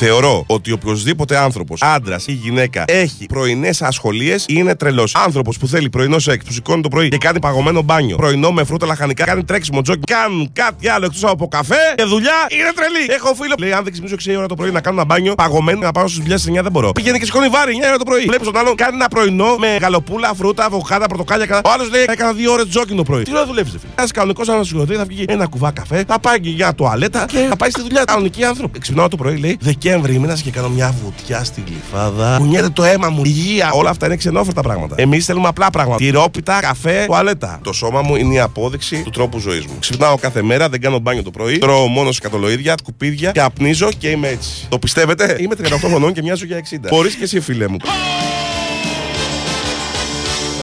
Θεωρώ ότι οποιοδήποτε άνθρωπος, άντρας ή γυναίκα, έχει πρωινές ασχολίες είναι τρελός. Άνθρωπος που θέλει πρωινό σεξ, που σηκώνει το πρωί και κάνει παγωμένο μπάνιο, πρωινό με φρούτα λαχανικά, κάνει τρέξιμο τζόκι, κάνουν κάτι άλλο εκτός από καφέ και δουλειά, είναι τρελή. Έχω φίλο που λέει: Αν δεν ξυπνήσω 6 ώρα το πρωί να κάνω ένα μπάνιο, παγωμένο να πάω στις δουλειέ 9 δεν μπορώ. Πηγαίνει και σηκώνει βάρη 9 ώρα το πρωί. Βλέπεις τον άλλον κάνει ένα πρωινό με γαλοπούλα, φρούτα, αβοκάτα, πορτοκάλια. Ο άλλος λέει: Έκανα 2 ώρες τζόκι το πρωί. Τι ώρα δουλεύεις, φίλε; Ένας κανονικός ανασυγχωρητή θα βγει ένα κουβά καφέ, θα πάει και για τουαλέτα και θα πάει στη δουλειά. Κανονικοί άνθρωποι. Ξυπνάω το πρωί, λέει Δεκέμβρη μήνα και κάνω μια βουτιά στην γλυφάδα. Κουνιέται το αίμα μου, υγεία. Όλα αυτά είναι ξενόφερτα πράγματα. Εμείς θέλουμε απλά πράγματα. Τυρόπιτα, καφέ, τουαλέτα. Το σώμα μου είναι η απόδειξη του τρόπου ζωής μου. Ξυπνάω κάθε μέρα, δεν κάνω μπάνιο το πρωί. Τρώω μόνο σκατολογίδια, κουπίδια και απνίζω και είμαι έτσι. Το πιστεύετε, είμαι 38 χρονών και μοιάζω για 60. Μπορεί και εσύ, φίλε μου.